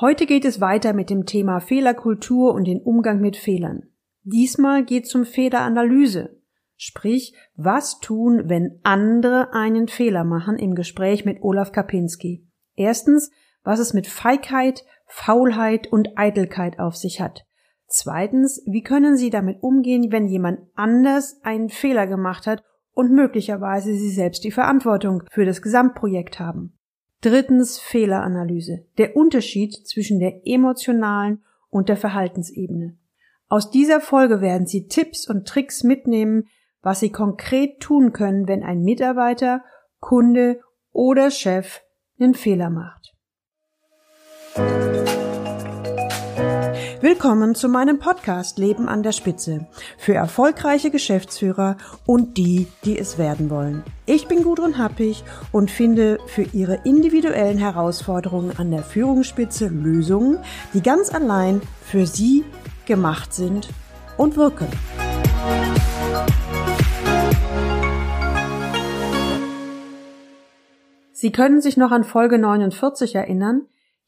Heute geht es weiter mit dem Thema Fehlerkultur und den Umgang mit Fehlern. Diesmal geht es um Fehleranalyse. Sprich, was tun, wenn andere einen Fehler machen im Gespräch mit Olaf Kapinski. Erstens, was es mit Feigheit, Faulheit und Eitelkeit auf sich hat. Zweitens, wie können Sie damit umgehen, wenn jemand anders einen Fehler gemacht hat und möglicherweise Sie selbst die Verantwortung für das Gesamtprojekt haben? Drittens, Fehleranalyse. Der Unterschied zwischen der emotionalen und der Verhaltensebene. Aus dieser Folge werden Sie Tipps und Tricks mitnehmen, was Sie konkret tun können, wenn ein Mitarbeiter, Kunde oder Chef einen Fehler macht. Willkommen zu meinem Podcast Leben an der Spitze für erfolgreiche Geschäftsführer und die, die es werden wollen. Ich bin Gudrun Happig und finde für Ihre individuellen Herausforderungen an der Führungsspitze Lösungen, die ganz allein für Sie gemacht sind und wirken. Sie können sich noch an Folge 49 erinnern,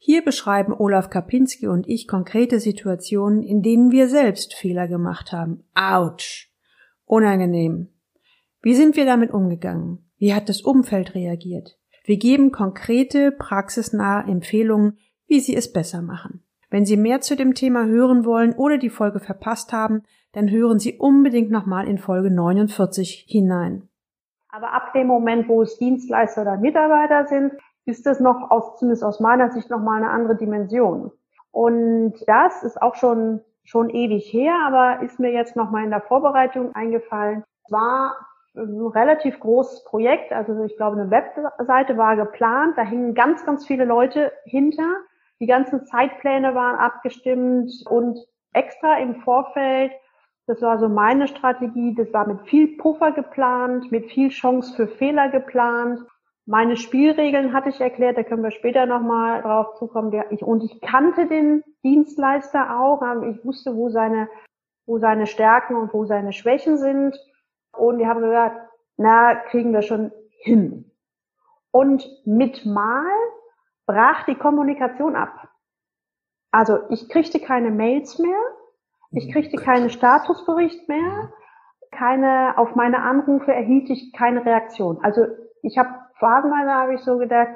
hier beschreiben Olaf Kapinski und ich konkrete Situationen, in denen wir selbst Fehler gemacht haben. Autsch! Unangenehm. Wie sind wir damit umgegangen? Wie hat das Umfeld reagiert? Wir geben konkrete, praxisnahe Empfehlungen, wie Sie es besser machen. Wenn Sie mehr zu dem Thema hören wollen oder die Folge verpasst haben, dann hören Sie unbedingt nochmal in Folge 49 hinein. Aber ab dem Moment, wo es Dienstleister oder Mitarbeiter sind, ist das noch aus, zumindest aus meiner Sicht noch mal eine andere Dimension. Und das ist auch schon, schon ewig her, aber ist mir jetzt noch mal in der Vorbereitung eingefallen. War ein relativ großes Projekt, also ich glaube, eine Webseite war geplant, da hingen ganz, ganz viele Leute hinter. Die ganzen Zeitpläne waren abgestimmt und extra im Vorfeld, das war so meine Strategie, das war mit viel Puffer geplant, mit viel Chance für Fehler geplant meine Spielregeln hatte ich erklärt, da können wir später nochmal drauf zukommen. und ich kannte den Dienstleister auch. Ich wusste, wo seine, wo seine Stärken und wo seine Schwächen sind. Und die haben gesagt, na, kriegen wir schon hin. Und mit Mal brach die Kommunikation ab. Also ich kriegte keine Mails mehr, ich kriegte keinen Statusbericht mehr, keine, auf meine Anrufe erhielt ich keine Reaktion. Also ich habe phasenweise habe ich so gedacht,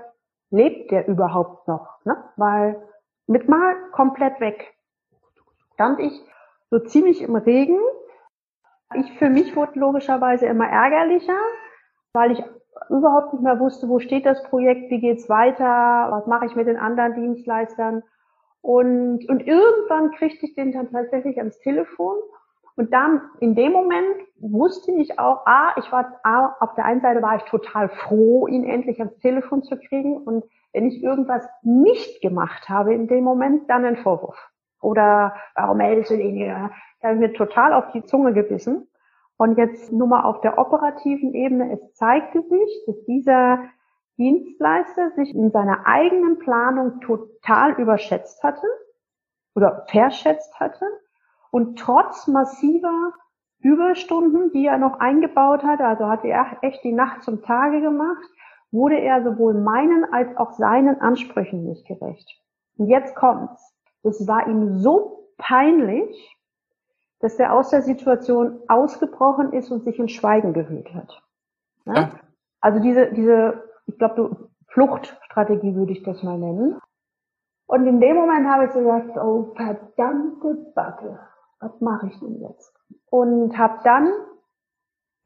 lebt der überhaupt noch? Ne? Weil mit mal komplett weg. Stand ich so ziemlich im Regen. Ich für mich wurde logischerweise immer ärgerlicher, weil ich überhaupt nicht mehr wusste, wo steht das Projekt, wie geht's weiter, was mache ich mit den anderen Dienstleistern. Und, und irgendwann kriegte ich den dann tatsächlich ans Telefon und dann in dem Moment wusste ich auch, ah, ich war, ah, auf der einen Seite war ich total froh, ihn endlich ans Telefon zu kriegen. Und wenn ich irgendwas nicht gemacht habe in dem Moment, dann ein Vorwurf. Oder warum meldest du den? Da habe ich mir total auf die Zunge gebissen. Und jetzt nur mal auf der operativen Ebene. Es zeigte sich, dass dieser Dienstleister sich in seiner eigenen Planung total überschätzt hatte oder verschätzt hatte und trotz massiver Überstunden, die er noch eingebaut hat, also hatte er echt die Nacht zum Tage gemacht, wurde er sowohl meinen als auch seinen Ansprüchen nicht gerecht. Und jetzt kommt's. Es war ihm so peinlich, dass er aus der Situation ausgebrochen ist und sich in Schweigen gehüllt hat. Ja? Also diese, diese, ich glaube, Fluchtstrategie würde ich das mal nennen. Und in dem Moment habe ich so gesagt, oh verdammte Backe, was mache ich denn jetzt? Und habe dann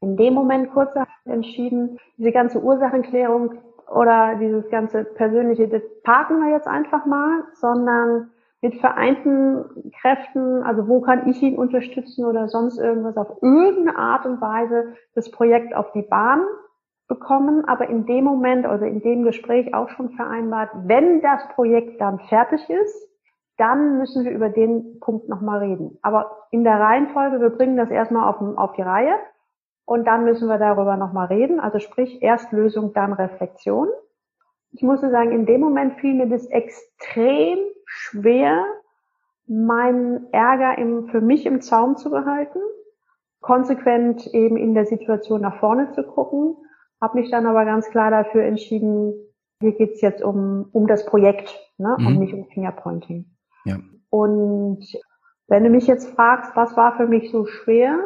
in dem Moment kurz entschieden, diese ganze Ursachenklärung oder dieses ganze persönliche, das parken wir jetzt einfach mal, sondern mit vereinten Kräften, also wo kann ich ihn unterstützen oder sonst irgendwas, auf irgendeine Art und Weise das Projekt auf die Bahn bekommen, aber in dem Moment oder in dem Gespräch auch schon vereinbart, wenn das Projekt dann fertig ist, dann müssen wir über den Punkt nochmal reden. Aber in der Reihenfolge, wir bringen das erstmal auf, auf die Reihe und dann müssen wir darüber nochmal reden. Also sprich, erst Lösung, dann Reflexion. Ich muss sagen, in dem Moment fiel mir das extrem schwer, meinen Ärger im, für mich im Zaum zu behalten, konsequent eben in der Situation nach vorne zu gucken, habe mich dann aber ganz klar dafür entschieden, hier geht's jetzt um, um das Projekt ne? Mhm. und nicht um Fingerpointing. Ja. Und wenn du mich jetzt fragst, was war für mich so schwer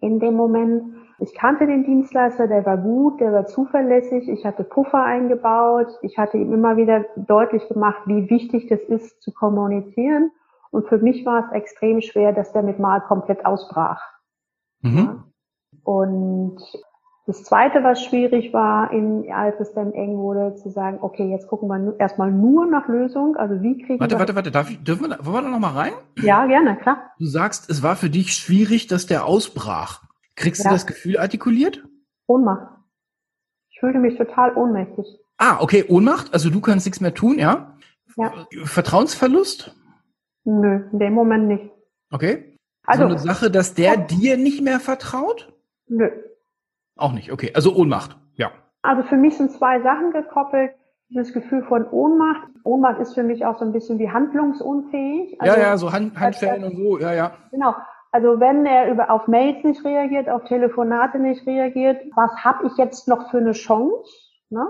in dem Moment, ich kannte den Dienstleister, der war gut, der war zuverlässig, ich hatte Puffer eingebaut, ich hatte ihm immer wieder deutlich gemacht, wie wichtig das ist zu kommunizieren. Und für mich war es extrem schwer, dass der mit mal komplett ausbrach. Mhm. Ja. Und das Zweite, was schwierig war, in, als es dann eng wurde, zu sagen, okay, jetzt gucken wir erstmal nur nach Lösung. Also wie kriegen warte, wir... Warte, warte, darf ich, dürfen wir, wollen wir da noch mal rein? Ja, gerne, klar. Du sagst, es war für dich schwierig, dass der ausbrach. Kriegst ja. du das Gefühl artikuliert? Ohnmacht. Ich fühlte mich total ohnmächtig. Ah, okay, Ohnmacht. Also du kannst nichts mehr tun, ja? Ja. Vertrauensverlust? Nö, in dem Moment nicht. Okay. Also so eine Sache, dass der dir nicht mehr vertraut? Nö. Auch nicht, okay. Also Ohnmacht, ja. Also für mich sind zwei Sachen gekoppelt. Dieses Gefühl von Ohnmacht. Ohnmacht ist für mich auch so ein bisschen wie handlungsunfähig. Also, ja, ja, so Hand, Handschellen und so, ja, ja. Genau. Also wenn er über, auf Mails nicht reagiert, auf Telefonate nicht reagiert, was habe ich jetzt noch für eine Chance? Ne?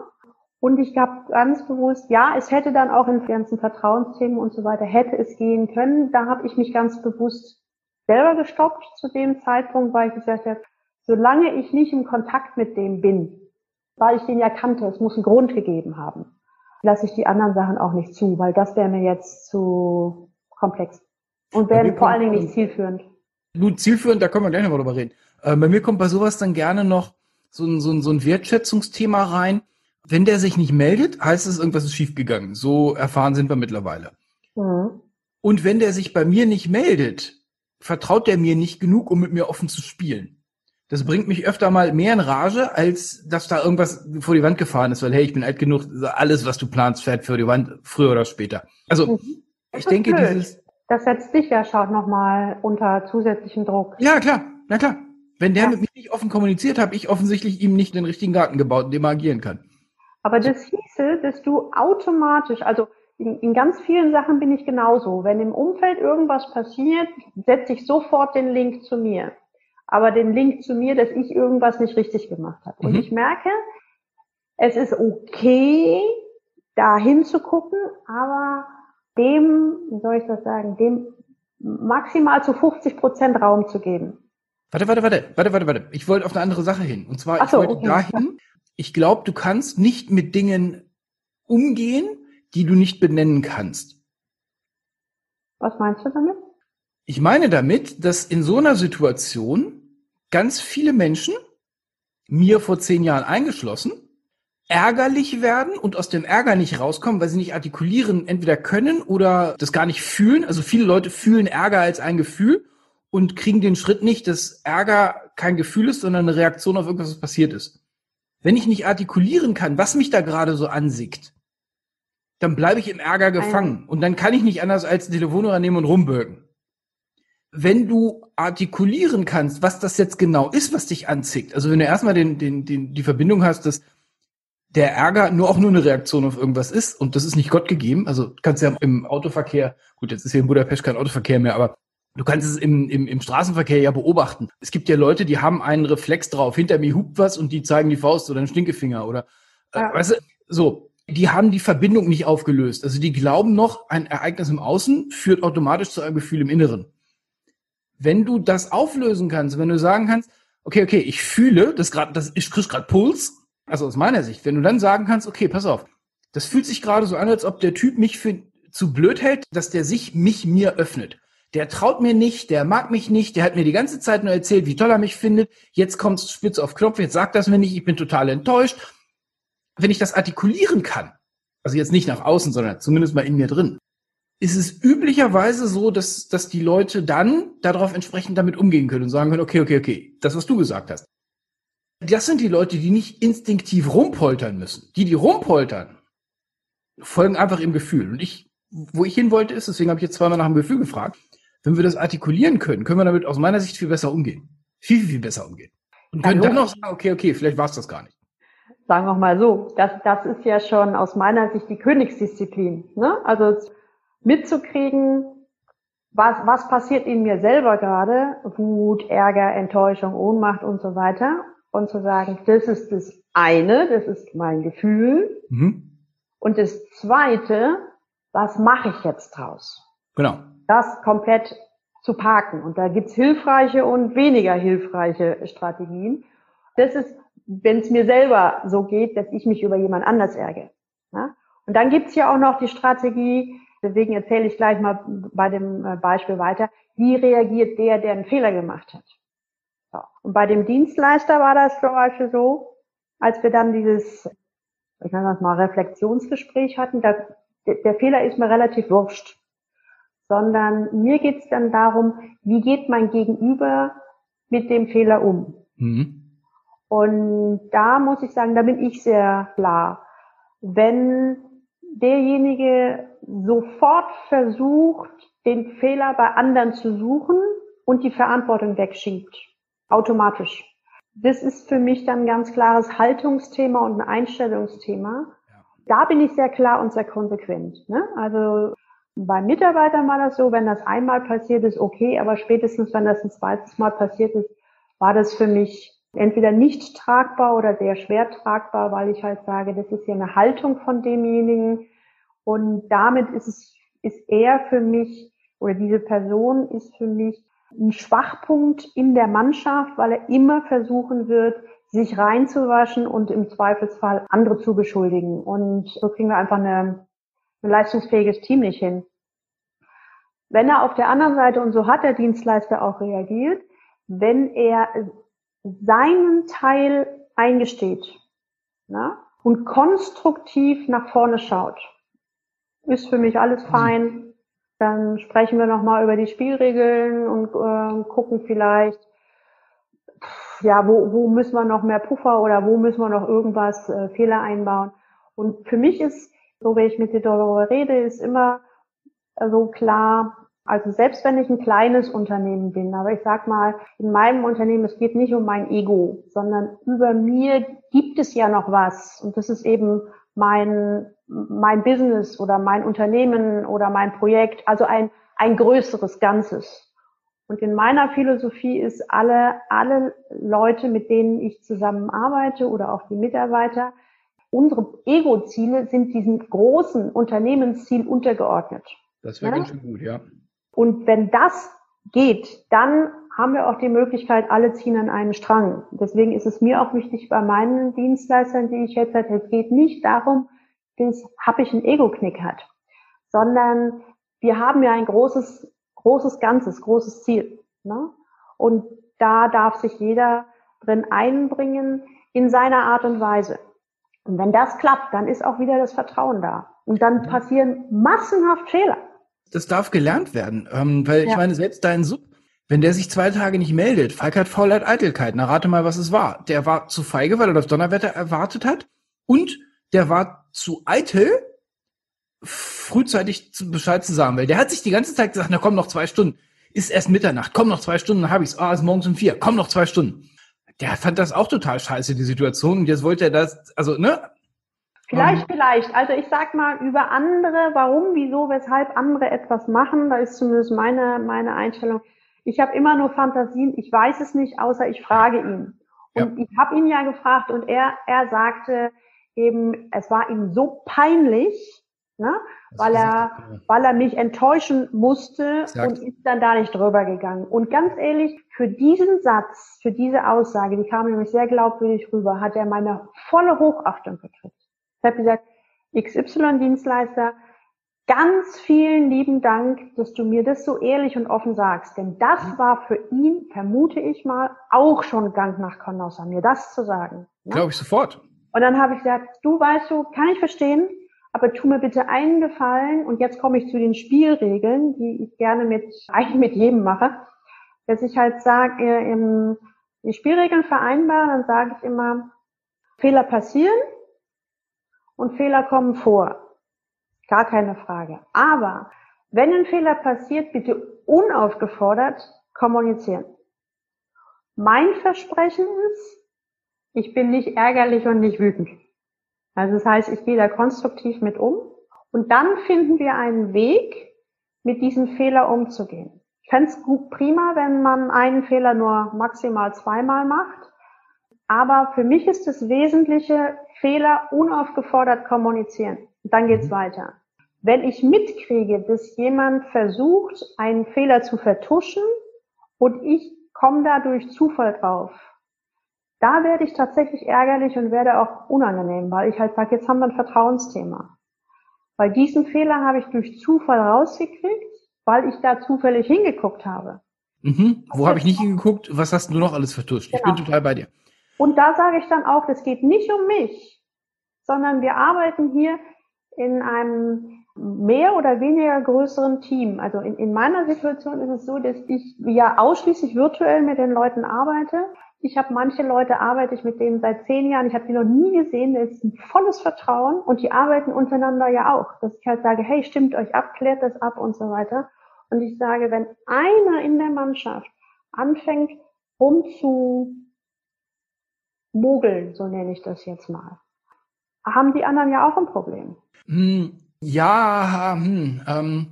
Und ich habe ganz bewusst, ja, es hätte dann auch in ganzen Vertrauensthemen und so weiter, hätte es gehen können. Da habe ich mich ganz bewusst selber gestoppt zu dem Zeitpunkt, weil ich gesagt habe, solange ich nicht im Kontakt mit dem bin, weil ich den ja kannte, es muss einen Grund gegeben haben, lasse ich die anderen Sachen auch nicht zu, weil das wäre mir jetzt zu komplex und wäre vor allen Dingen nicht zielführend. Nun, zielführend, da können wir gleich noch mal drüber reden. Äh, bei mir kommt bei sowas dann gerne noch so ein, so, ein, so ein Wertschätzungsthema rein. Wenn der sich nicht meldet, heißt es, irgendwas ist schiefgegangen. So erfahren sind wir mittlerweile. Mhm. Und wenn der sich bei mir nicht meldet, vertraut der mir nicht genug, um mit mir offen zu spielen. Das bringt mich öfter mal mehr in Rage, als dass da irgendwas vor die Wand gefahren ist, weil hey, ich bin alt genug, alles, was du planst, fährt für die Wand, früher oder später. Also mhm. ich denke, blöd. dieses. Das setzt dich ja schon nochmal unter zusätzlichen Druck. Ja, klar, na klar. Wenn der ja. mit mir nicht offen kommuniziert, habe ich offensichtlich ihm nicht den richtigen Garten gebaut, in dem er agieren kann. Aber das hieße, dass du automatisch, also in, in ganz vielen Sachen bin ich genauso. Wenn im Umfeld irgendwas passiert, setze ich sofort den Link zu mir. Aber den Link zu mir, dass ich irgendwas nicht richtig gemacht habe. Mhm. Und ich merke, es ist okay, da hinzugucken, aber dem, wie soll ich das sagen, dem maximal zu 50 Prozent Raum zu geben. Warte, warte, warte, warte, warte, warte. Ich wollte auf eine andere Sache hin. Und zwar, so, ich wollte okay. dahin, ich glaube, du kannst nicht mit Dingen umgehen, die du nicht benennen kannst. Was meinst du damit? Ich meine damit, dass in so einer Situation ganz viele Menschen, mir vor zehn Jahren eingeschlossen, ärgerlich werden und aus dem Ärger nicht rauskommen, weil sie nicht artikulieren, entweder können oder das gar nicht fühlen. Also viele Leute fühlen Ärger als ein Gefühl und kriegen den Schritt nicht, dass Ärger kein Gefühl ist, sondern eine Reaktion auf irgendwas, was passiert ist. Wenn ich nicht artikulieren kann, was mich da gerade so ansickt, dann bleibe ich im Ärger gefangen. Und dann kann ich nicht anders als den Telefonhörer nehmen und rumbürgen. Wenn du artikulieren kannst, was das jetzt genau ist, was dich anzickt, also wenn du erstmal den, den, den, die Verbindung hast, dass der Ärger nur auch nur eine Reaktion auf irgendwas ist und das ist nicht Gott gegeben. Also kannst ja im Autoverkehr, gut, jetzt ist hier in Budapest kein Autoverkehr mehr, aber du kannst es im, im, im Straßenverkehr ja beobachten. Es gibt ja Leute, die haben einen Reflex drauf, hinter mir hupt was und die zeigen die Faust oder einen Stinkefinger oder äh, ja. weißt du, so. Die haben die Verbindung nicht aufgelöst. Also die glauben noch, ein Ereignis im Außen führt automatisch zu einem Gefühl im Inneren. Wenn du das auflösen kannst, wenn du sagen kannst, okay, okay, ich fühle, das gerade, das ich krieg gerade Puls, also aus meiner Sicht, wenn du dann sagen kannst, okay, pass auf, das fühlt sich gerade so an, als ob der Typ mich für zu blöd hält, dass der sich mich mir öffnet. Der traut mir nicht, der mag mich nicht, der hat mir die ganze Zeit nur erzählt, wie toll er mich findet. Jetzt kommt spitz auf Knopf, jetzt sagt das mir nicht, ich bin total enttäuscht. Wenn ich das artikulieren kann, also jetzt nicht nach außen, sondern zumindest mal in mir drin, ist es üblicherweise so, dass, dass die Leute dann darauf entsprechend damit umgehen können und sagen können, okay, okay, okay, das, was du gesagt hast. Das sind die Leute, die nicht instinktiv rumpoltern müssen. Die, die rumpoltern, folgen einfach im Gefühl. Und ich, wo ich hin wollte, ist, deswegen habe ich jetzt zweimal nach dem Gefühl gefragt, wenn wir das artikulieren können, können wir damit aus meiner Sicht viel besser umgehen. Viel, viel, viel besser umgehen. Und können ja, dann noch sagen, okay, okay, vielleicht war es das gar nicht. Sagen wir mal so, das, das ist ja schon aus meiner Sicht die Königsdisziplin. Ne? Also mitzukriegen, was, was passiert in mir selber gerade, Wut, Ärger, Enttäuschung, Ohnmacht und so weiter und zu sagen, das ist das eine, das ist mein Gefühl. Mhm. Und das zweite, was mache ich jetzt draus? Genau. Das komplett zu parken. Und da gibt's hilfreiche und weniger hilfreiche Strategien. Das ist, wenn es mir selber so geht, dass ich mich über jemand anders ärgere. Ja? Und dann gibt's ja auch noch die Strategie, deswegen erzähle ich gleich mal bei dem äh, Beispiel weiter, wie reagiert der, der einen Fehler gemacht hat. So. Und bei dem Dienstleister war das zum Beispiel so, als wir dann dieses, ich nenne das mal Reflexionsgespräch hatten, da, der, der Fehler ist mir relativ wurscht. Sondern mir geht's dann darum, wie geht mein Gegenüber mit dem Fehler um. Mhm. Und da muss ich sagen, da bin ich sehr klar. Wenn derjenige sofort versucht, den Fehler bei anderen zu suchen und die Verantwortung wegschiebt. Automatisch. Das ist für mich dann ein ganz klares Haltungsthema und ein Einstellungsthema. Da bin ich sehr klar und sehr konsequent. Ne? Also bei Mitarbeitern war das so, wenn das einmal passiert ist, okay, aber spätestens, wenn das ein zweites Mal passiert ist, war das für mich entweder nicht tragbar oder sehr schwer tragbar, weil ich halt sage, das ist ja eine Haltung von demjenigen und damit ist es, ist er für mich oder diese Person ist für mich ein Schwachpunkt in der Mannschaft, weil er immer versuchen wird, sich reinzuwaschen und im Zweifelsfall andere zu beschuldigen. Und so kriegen wir einfach eine, ein leistungsfähiges Team nicht hin. Wenn er auf der anderen Seite, und so hat der Dienstleister auch reagiert, wenn er seinen Teil eingesteht na, und konstruktiv nach vorne schaut, ist für mich alles fein. Dann sprechen wir nochmal über die Spielregeln und äh, gucken vielleicht, ja, wo, wo müssen wir noch mehr Puffer oder wo müssen wir noch irgendwas äh, Fehler einbauen. Und für mich ist, so wie ich mit dir darüber rede, ist immer so klar, also selbst wenn ich ein kleines Unternehmen bin, aber ich sag mal, in meinem Unternehmen, es geht nicht um mein Ego, sondern über mir gibt es ja noch was. Und das ist eben mein, mein Business oder mein Unternehmen oder mein Projekt, also ein, ein größeres Ganzes. Und in meiner Philosophie ist alle, alle Leute, mit denen ich zusammenarbeite oder auch die Mitarbeiter, unsere Ego-Ziele sind diesem großen Unternehmensziel untergeordnet. Das wäre ja? ganz schön gut, ja. Und wenn das geht, dann haben wir auch die Möglichkeit, alle ziehen an einen Strang. Deswegen ist es mir auch wichtig bei meinen Dienstleistern, die ich jetzt hatte, es geht nicht darum, dass ich einen Ego-Knick hat, sondern wir haben ja ein großes, großes Ganzes, großes Ziel. Ne? Und da darf sich jeder drin einbringen in seiner Art und Weise. Und wenn das klappt, dann ist auch wieder das Vertrauen da. Und dann passieren massenhaft Fehler das darf gelernt werden. Ähm, weil ja. ich meine, selbst dein Sub, wenn der sich zwei Tage nicht meldet, Falk hat Faulheit, Eitelkeit, na rate mal, was es war. Der war zu feige, weil er das Donnerwetter erwartet hat und der war zu eitel, frühzeitig Bescheid zu sagen, weil der hat sich die ganze Zeit gesagt, na komm, noch zwei Stunden. Ist erst Mitternacht, komm noch zwei Stunden, dann hab ich's. Ah, ist morgens um vier, komm noch zwei Stunden. Der fand das auch total scheiße, die Situation. Und jetzt wollte er das, also, ne, Vielleicht, mhm. vielleicht. Also ich sag mal über andere, warum, wieso, weshalb andere etwas machen, da ist zumindest meine, meine Einstellung. Ich habe immer nur Fantasien, ich weiß es nicht, außer ich frage ihn. Und ja. ich habe ihn ja gefragt und er, er sagte eben, es war ihm so peinlich, ne, weil er, weil er mich enttäuschen musste Exakt. und ist dann da nicht drüber gegangen. Und ganz ehrlich, für diesen Satz, für diese Aussage, die kam nämlich sehr glaubwürdig rüber, hat er meine volle Hochachtung gekriegt. Ich habe gesagt, XY-Dienstleister, ganz vielen lieben Dank, dass du mir das so ehrlich und offen sagst. Denn das mhm. war für ihn, vermute ich mal, auch schon Gang nach Canossa, mir das zu sagen. Ne? Glaube ich sofort. Und dann habe ich gesagt, du weißt du, kann ich verstehen, aber tu mir bitte einen Gefallen und jetzt komme ich zu den Spielregeln, die ich gerne mit, eigentlich mit jedem mache, dass ich halt sage, äh, die Spielregeln vereinbaren, dann sage ich immer, Fehler passieren, und Fehler kommen vor. Gar keine Frage. Aber wenn ein Fehler passiert, bitte unaufgefordert kommunizieren. Mein Versprechen ist, ich bin nicht ärgerlich und nicht wütend. Also das heißt, ich gehe da konstruktiv mit um und dann finden wir einen Weg, mit diesem Fehler umzugehen. Ich fände es prima, wenn man einen Fehler nur maximal zweimal macht Aber für mich ist das Wesentliche, Fehler unaufgefordert kommunizieren. Und dann geht's mhm. weiter. Wenn ich mitkriege, dass jemand versucht, einen Fehler zu vertuschen und ich komme da durch Zufall drauf, da werde ich tatsächlich ärgerlich und werde auch unangenehm, weil ich halt sage, jetzt haben wir ein Vertrauensthema. Weil diesen Fehler habe ich durch Zufall rausgekriegt, weil ich da zufällig hingeguckt habe. Mhm. Wo habe ich nicht hingeguckt? Was hast du noch alles vertuscht? Genau. Ich bin genau. total bei dir. Und da sage ich dann auch, es geht nicht um mich, sondern wir arbeiten hier in einem mehr oder weniger größeren Team. Also in, in meiner Situation ist es so, dass ich ja ausschließlich virtuell mit den Leuten arbeite. Ich habe manche Leute, arbeite ich mit denen seit zehn Jahren, ich habe die noch nie gesehen, da ist ein volles Vertrauen und die arbeiten untereinander ja auch. Dass ich halt sage, hey, stimmt euch ab, klärt das ab und so weiter. Und ich sage, wenn einer in der Mannschaft anfängt, rumzu mogeln, so nenne ich das jetzt mal, haben die anderen ja auch ein Problem. Hm, ja, hm, ähm,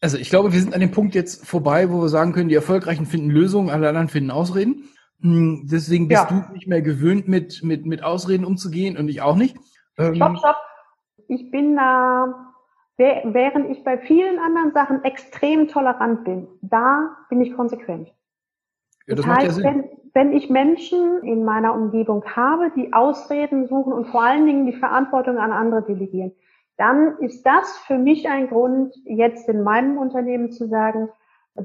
also ich glaube, wir sind an dem Punkt jetzt vorbei, wo wir sagen können, die Erfolgreichen finden Lösungen, alle anderen finden Ausreden. Hm, deswegen bist ja. du nicht mehr gewöhnt, mit, mit, mit Ausreden umzugehen und ich auch nicht. Ähm, stopp, stopp. Ich bin da, während ich bei vielen anderen Sachen extrem tolerant bin, da bin ich konsequent. Ja, das, das heißt, ja. Wenn, wenn ich Menschen in meiner Umgebung habe, die Ausreden suchen und vor allen Dingen die Verantwortung an andere delegieren, dann ist das für mich ein Grund, jetzt in meinem Unternehmen zu sagen,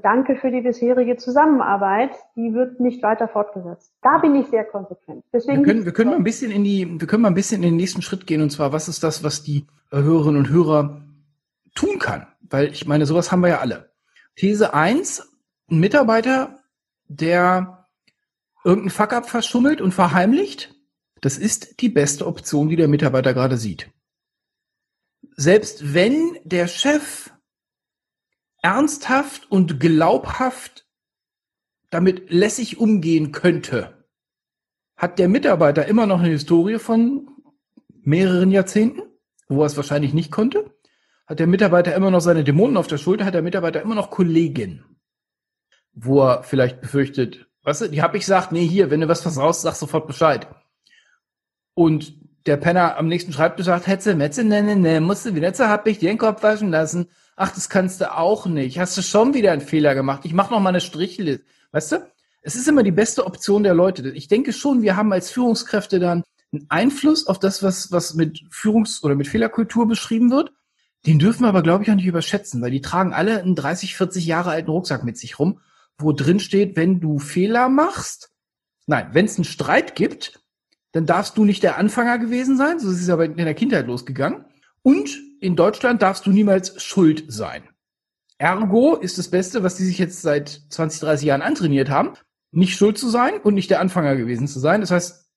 danke für die bisherige Zusammenarbeit, die wird nicht weiter fortgesetzt. Da bin ich sehr konsequent. Deswegen wir können, wir können mal ein bisschen in die, wir können mal ein bisschen in den nächsten Schritt gehen und zwar, was ist das, was die Hörerinnen und Hörer tun kann? Weil ich meine, sowas haben wir ja alle. These eins: ein Mitarbeiter, der irgendeinen Fuck-up verschummelt und verheimlicht, das ist die beste Option, die der Mitarbeiter gerade sieht. Selbst wenn der Chef ernsthaft und glaubhaft damit lässig umgehen könnte, hat der Mitarbeiter immer noch eine Historie von mehreren Jahrzehnten, wo er es wahrscheinlich nicht konnte. Hat der Mitarbeiter immer noch seine Dämonen auf der Schulter, hat der Mitarbeiter immer noch Kollegen, wo er vielleicht befürchtet, weißt du, die hab ich gesagt, nee, hier, wenn du was versaust, sag sofort Bescheid. Und der Penner am nächsten Schreibtisch sagt, Hetze, Metze, ne, ne, ne, musst du wieder zu hab ich dir den Kopf waschen lassen. Ach, das kannst du auch nicht. Hast du schon wieder einen Fehler gemacht? Ich mach noch mal eine Strichliste. Weißt du? Es ist immer die beste Option der Leute. Ich denke schon, wir haben als Führungskräfte dann einen Einfluss auf das, was, was mit Führungs- oder mit Fehlerkultur beschrieben wird. Den dürfen wir aber, glaube ich, auch nicht überschätzen, weil die tragen alle einen 30, 40 Jahre alten Rucksack mit sich rum, wo drin steht, wenn du Fehler machst, nein, wenn es einen Streit gibt, dann darfst du nicht der Anfänger gewesen sein, so ist es aber in der Kindheit losgegangen. Und in Deutschland darfst du niemals schuld sein. Ergo ist das Beste, was die sich jetzt seit 20, 30 Jahren antrainiert haben, nicht schuld zu sein und nicht der Anfänger gewesen zu sein. Das heißt,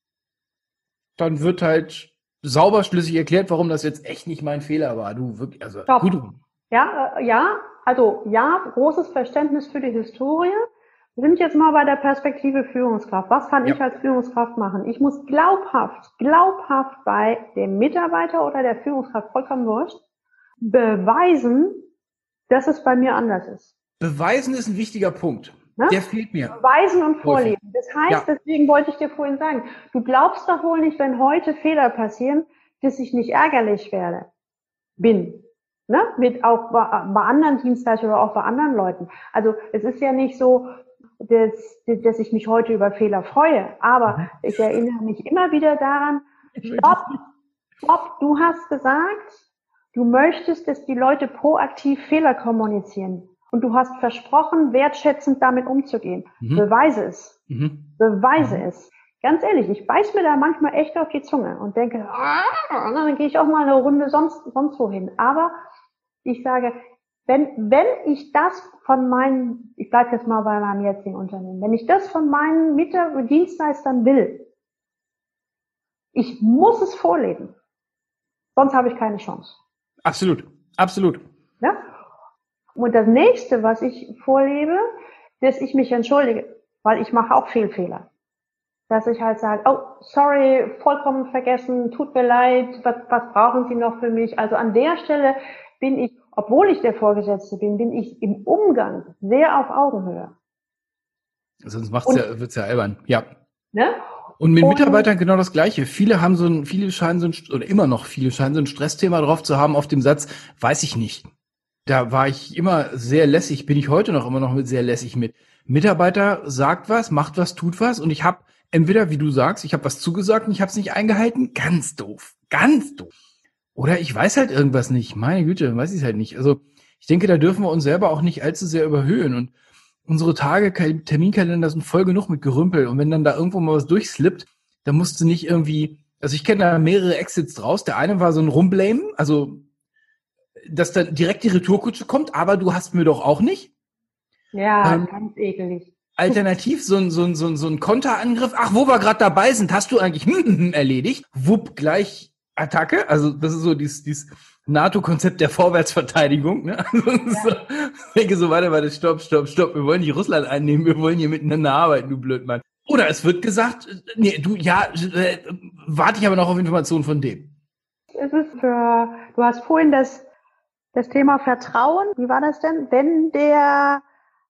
dann wird halt sauber schlüssig erklärt, warum das jetzt echt nicht mein Fehler war. Du wirklich, also Stop. gut. Ja, äh, ja, also ja, großes Verständnis für die Historie. Wir sind jetzt mal bei der Perspektive Führungskraft. Was kann ja. ich als Führungskraft machen? Ich muss glaubhaft, glaubhaft bei dem Mitarbeiter oder der Führungskraft, vollkommen wurscht, beweisen, dass es bei mir anders ist. Beweisen ist ein wichtiger Punkt. Ne? Der fehlt mir. Beweisen und vorleben. Das heißt, ja. deswegen wollte ich dir vorhin sagen, du glaubst doch wohl nicht, wenn heute Fehler passieren, dass ich nicht ärgerlich werde. Bin. Ne? Mit auch bei, bei anderen Dienstleistern oder auch bei anderen Leuten. Also es ist ja nicht so, dass, dass ich mich heute über Fehler freue. Aber mhm. ich erinnere mich immer wieder daran, stopp, stopp, du hast gesagt, du möchtest, dass die Leute proaktiv Fehler kommunizieren. Und du hast versprochen, wertschätzend damit umzugehen. Mhm. Beweise es. Mhm. Beweise mhm. es. Ganz ehrlich, ich beiß mir da manchmal echt auf die Zunge und denke, ah, dann gehe ich auch mal eine Runde sonst, sonst wohin. Aber ich sage, wenn, wenn ich das von meinen, ich bleibe jetzt mal bei meinem jetzigen Unternehmen, wenn ich das von meinen Dienstleistern will, ich muss es vorleben. Sonst habe ich keine Chance. Absolut, absolut. Ja? Und das nächste, was ich vorlebe, dass ich mich entschuldige, weil ich mache auch viel Fehler. Dass ich halt sage, oh, sorry, vollkommen vergessen, tut mir leid, was, was brauchen Sie noch für mich? Also an der Stelle bin ich obwohl ich der Vorgesetzte bin, bin ich im Umgang sehr auf Augenhöhe. Sonst macht's Und, ja, wird's ja albern, ja. Ne? Und mit und, Mitarbeitern genau das Gleiche. Viele haben so ein, viele scheinen so ein, oder immer noch viele scheinen so ein Stressthema drauf zu haben auf dem Satz, weiß ich nicht. Da war ich immer sehr lässig, bin ich heute noch immer noch mit sehr lässig mit. Mitarbeiter sagt was, macht was, tut was und ich habe entweder, wie du sagst, ich habe was zugesagt und ich habe es nicht eingehalten, ganz doof, ganz doof. Oder ich weiß halt irgendwas nicht, meine Güte, weiß ich halt nicht. Also ich denke, da dürfen wir uns selber auch nicht allzu sehr überhöhen und unsere Tage, Terminkalender sind voll genug mit Gerümpel und wenn dann da irgendwo mal was durchslippt, dann musst du nicht irgendwie, also ich kenne da mehrere Exits draus. Der eine war so ein Rumblamen, also dass dann direkt die Retourkutsche kommt, aber du hast mir doch auch nicht. Ja, ähm, ganz ekelig. Alternativ so ein, so ein, so ein, so ein Konterangriff. Ach, wo wir gerade dabei sind, hast du eigentlich erledigt. Wupp, gleich Attacke. Also das ist so dieses, dieses NATO-Konzept der Vorwärtsverteidigung. Ne? Also, ja. so, denke so, warte, warte, stopp, stopp, stopp. Wir wollen nicht Russland einnehmen, wir wollen hier miteinander arbeiten, du Blödmann. Oder es wird gesagt, nee, du, ja, äh, warte ich aber noch auf Informationen von dem. Es ist für, du hast vorhin das, das Thema Vertrauen. Wie war das denn? Wenn der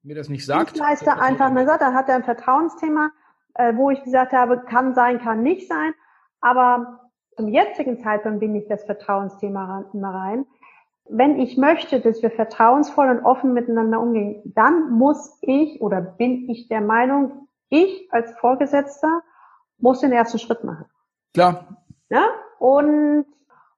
mir das nicht sagt. Dienstleister einfach mal sagt, dann hat er ein Vertrauensthema, äh, wo ich gesagt habe, kann sein, kann nicht sein. Aber zum jetzigen Zeitpunkt bin ich das Vertrauensthema immer rein. Wenn ich möchte, dass wir vertrauensvoll und offen miteinander umgehen, dann muss ich oder bin ich der Meinung, ich als Vorgesetzter muss den ersten Schritt machen. Klar. Ja? Und,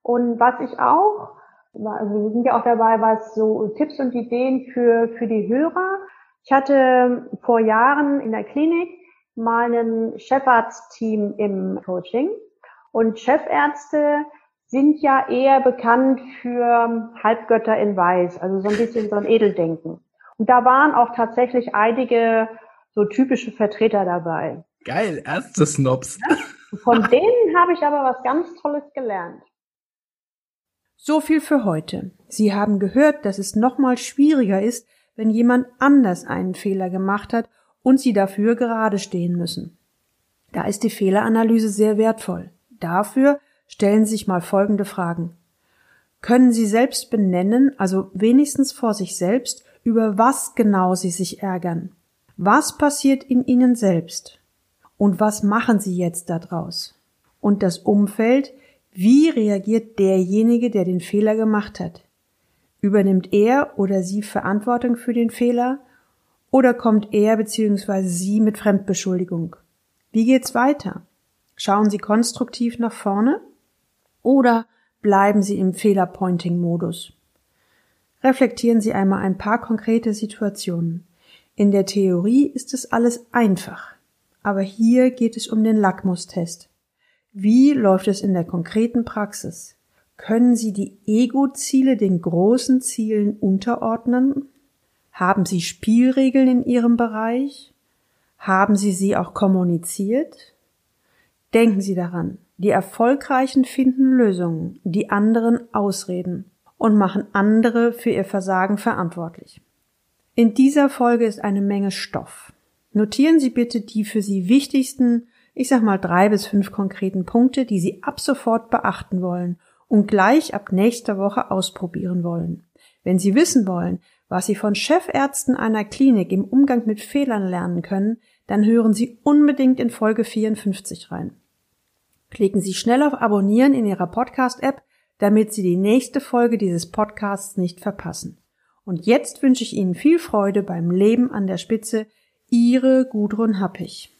und was ich auch, also wir sind ja auch dabei, was so Tipps und Ideen für, für die Hörer. Ich hatte vor Jahren in der Klinik mal ein Chefarztteam im Coaching. Und Chefärzte sind ja eher bekannt für Halbgötter in Weiß, also so ein bisschen so ein Edeldenken. Und da waren auch tatsächlich einige so typische Vertreter dabei. Geil, erste Snobs. Von denen habe ich aber was ganz Tolles gelernt. So viel für heute. Sie haben gehört, dass es nochmal schwieriger ist, wenn jemand anders einen Fehler gemacht hat und Sie dafür gerade stehen müssen. Da ist die Fehleranalyse sehr wertvoll. Dafür stellen Sie sich mal folgende Fragen. Können Sie selbst benennen, also wenigstens vor sich selbst, über was genau Sie sich ärgern? Was passiert in Ihnen selbst? Und was machen Sie jetzt daraus? Und das Umfeld, wie reagiert derjenige, der den Fehler gemacht hat? Übernimmt er oder sie Verantwortung für den Fehler? Oder kommt er bzw. sie mit Fremdbeschuldigung? Wie geht's weiter? Schauen Sie konstruktiv nach vorne? Oder bleiben Sie im Fehlerpointing-Modus? Reflektieren Sie einmal ein paar konkrete Situationen. In der Theorie ist es alles einfach. Aber hier geht es um den Lackmustest. Wie läuft es in der konkreten Praxis? Können Sie die Ego-Ziele den großen Zielen unterordnen? Haben Sie Spielregeln in Ihrem Bereich? Haben Sie sie auch kommuniziert? Denken Sie daran, die Erfolgreichen finden Lösungen, die anderen Ausreden und machen andere für ihr Versagen verantwortlich. In dieser Folge ist eine Menge Stoff. Notieren Sie bitte die für Sie wichtigsten, ich sag mal drei bis fünf konkreten Punkte, die Sie ab sofort beachten wollen und gleich ab nächster Woche ausprobieren wollen. Wenn Sie wissen wollen, was Sie von Chefärzten einer Klinik im Umgang mit Fehlern lernen können, dann hören Sie unbedingt in Folge 54 rein. Klicken Sie schnell auf Abonnieren in Ihrer Podcast-App, damit Sie die nächste Folge dieses Podcasts nicht verpassen. Und jetzt wünsche ich Ihnen viel Freude beim Leben an der Spitze. Ihre Gudrun Happig.